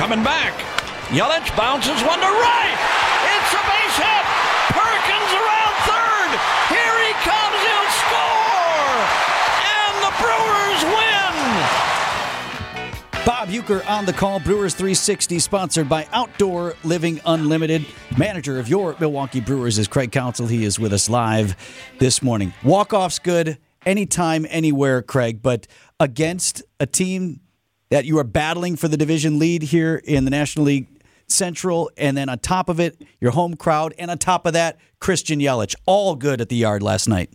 coming back. Yelich bounces one to right. It's a base hit. Perkins around third. Here he comes. He'll score. And the Brewers win. Bob Uecker on the call. Brewers 360, sponsored by Outdoor Living Unlimited. Manager of your Milwaukee Brewers is Craig Counsell. He is with us live this morning. Walk off's good anytime, anywhere, Craig, but against a team that you are battling for the division lead here in the National League Central, and then on top of it, your home crowd, and on top of that, Christian Yelich. All good at the yard last night.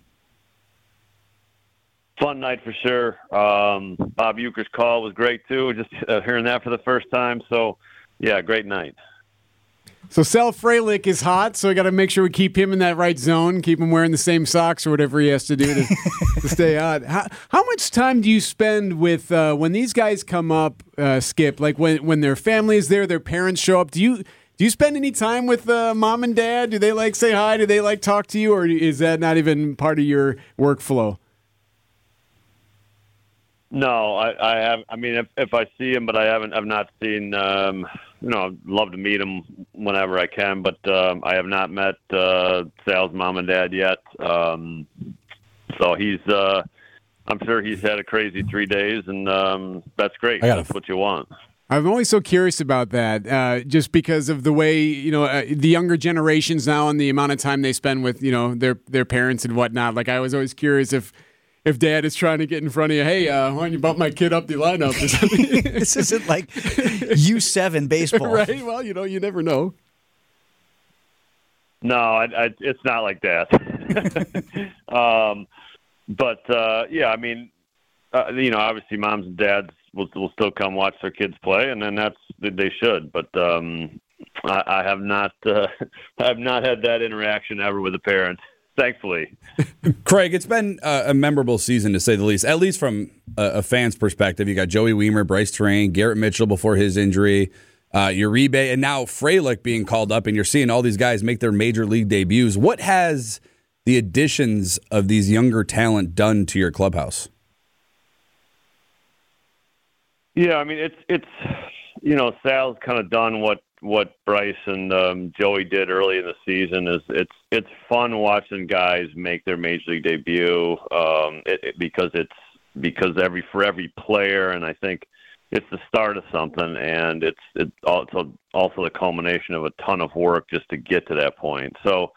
Fun night for sure. Um, Bob Uecker's call was great too. Just uh, hearing that for the first time. So, yeah, great night. So Sal Frelick is hot, so I got to make sure we keep him in that right zone, keep him wearing the same socks or whatever he has to do to, to stay hot. How, how, much time do you spend with uh, when these guys come up, uh, Skip? Like when when their family is there, their parents show up. Do you do you spend any time with uh, mom and dad? Do they like say hi? Do they like talk to you, or is that not even part of your workflow? No, I, I have. I mean, if if I see him, but I haven't. I've not seen. Um, you know, I'd love to meet him whenever I can, but um, I have not met uh, Sal's mom and dad yet. Um, so he's. Uh, I'm sure he's had a crazy three days, and um, that's great. That's what you want. I'm always so curious about that, uh, just because of the way you know uh, the younger generations now and the amount of time they spend with you know their their parents and whatnot. Like I was always curious if if dad is trying to get in front of you, hey, uh, why don't you bump my kid up the lineup or this isn't like U7 baseball. right. Well, you know, you never know. No, I, I, it's not like that. um, but uh, yeah, I mean, uh, you know, obviously moms and dads will, will still come watch their kids play, and then that's they should. But um, I, I have not, uh, I have not had that interaction ever with a parents thankfully. Craig, it's been a memorable season to say the least, at least from a, fan's perspective. You got Joey Wiemer, Brice Turang, Garrett Mitchell before his injury, uh, Uribe, and now Frelick being called up, and you're seeing all these guys make their major league debuts. What has the additions of these younger talent done to your clubhouse? Yeah, I mean it's it's you know Sal's kind of done what what Brice and um, Joey did early in the season is it's it's fun watching guys make their major league debut um, it, it, because it's because every for every player and I think it's the start of something and it's it's also also the culmination of a ton of work just to get to that point. So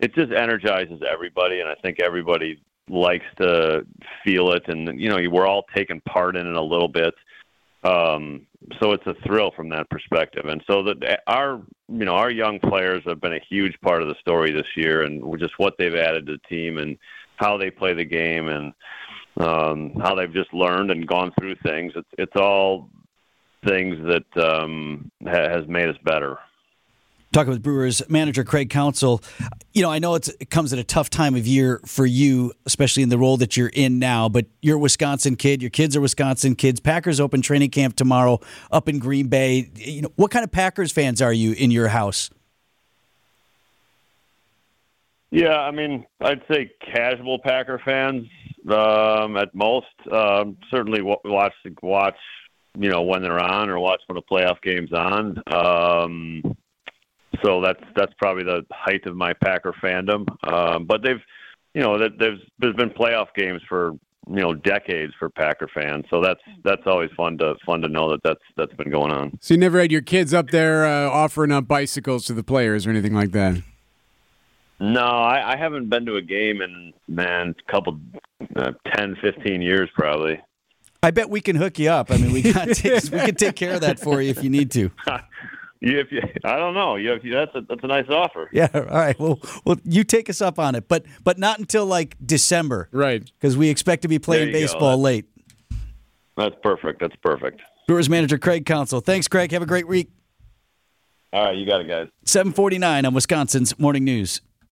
it just energizes everybody and I think everybody likes to feel it and you know we're all taking part in it a little bit. Um, so it's a thrill from that perspective. And so that our you know our young players have been a huge part of the story this year, and just what they've added to the team and how they play the game and um, how they've just learned and gone through things. It's it's all things that um, ha- has made us better talking with Brewers manager Craig Counsell. You know, I know it comes at a tough time of year for you, especially in the role that you're in now. But you're a Wisconsin kid. Your kids are Wisconsin kids. Packers open training camp tomorrow up in Green Bay. You know, what kind of Packers fans are you in your house? Yeah, I mean, I'd say casual Packer fans um, at most. Um, certainly watch watch you know when they're on or watch when a playoff game's on. Um, so that's that's probably the height of my Packer fandom. Um, but they've, you know, that there's there's been playoff games for you know decades for Packer fans. So that's that's always fun to fun to know that that's that's been going on. So you never had your kids up there uh, offering up bicycles to the players or anything like that. No, I, I haven't been to a game in man, a couple, uh, 10, 15 years probably. I bet we can hook you up. I mean, we got we can take care of that for you if you need to. You, if you, I don't know. You, you, that's a that's a nice offer. Yeah. All right. Well, well, you take us up on it, but but not until like December, right? Because we expect to be playing baseball late. That's perfect. That's perfect. Brewers manager Craig Counsell. Thanks, Craig. Have a great week. All right, you got it, guys. Seven forty nine on Wisconsin's Morning News.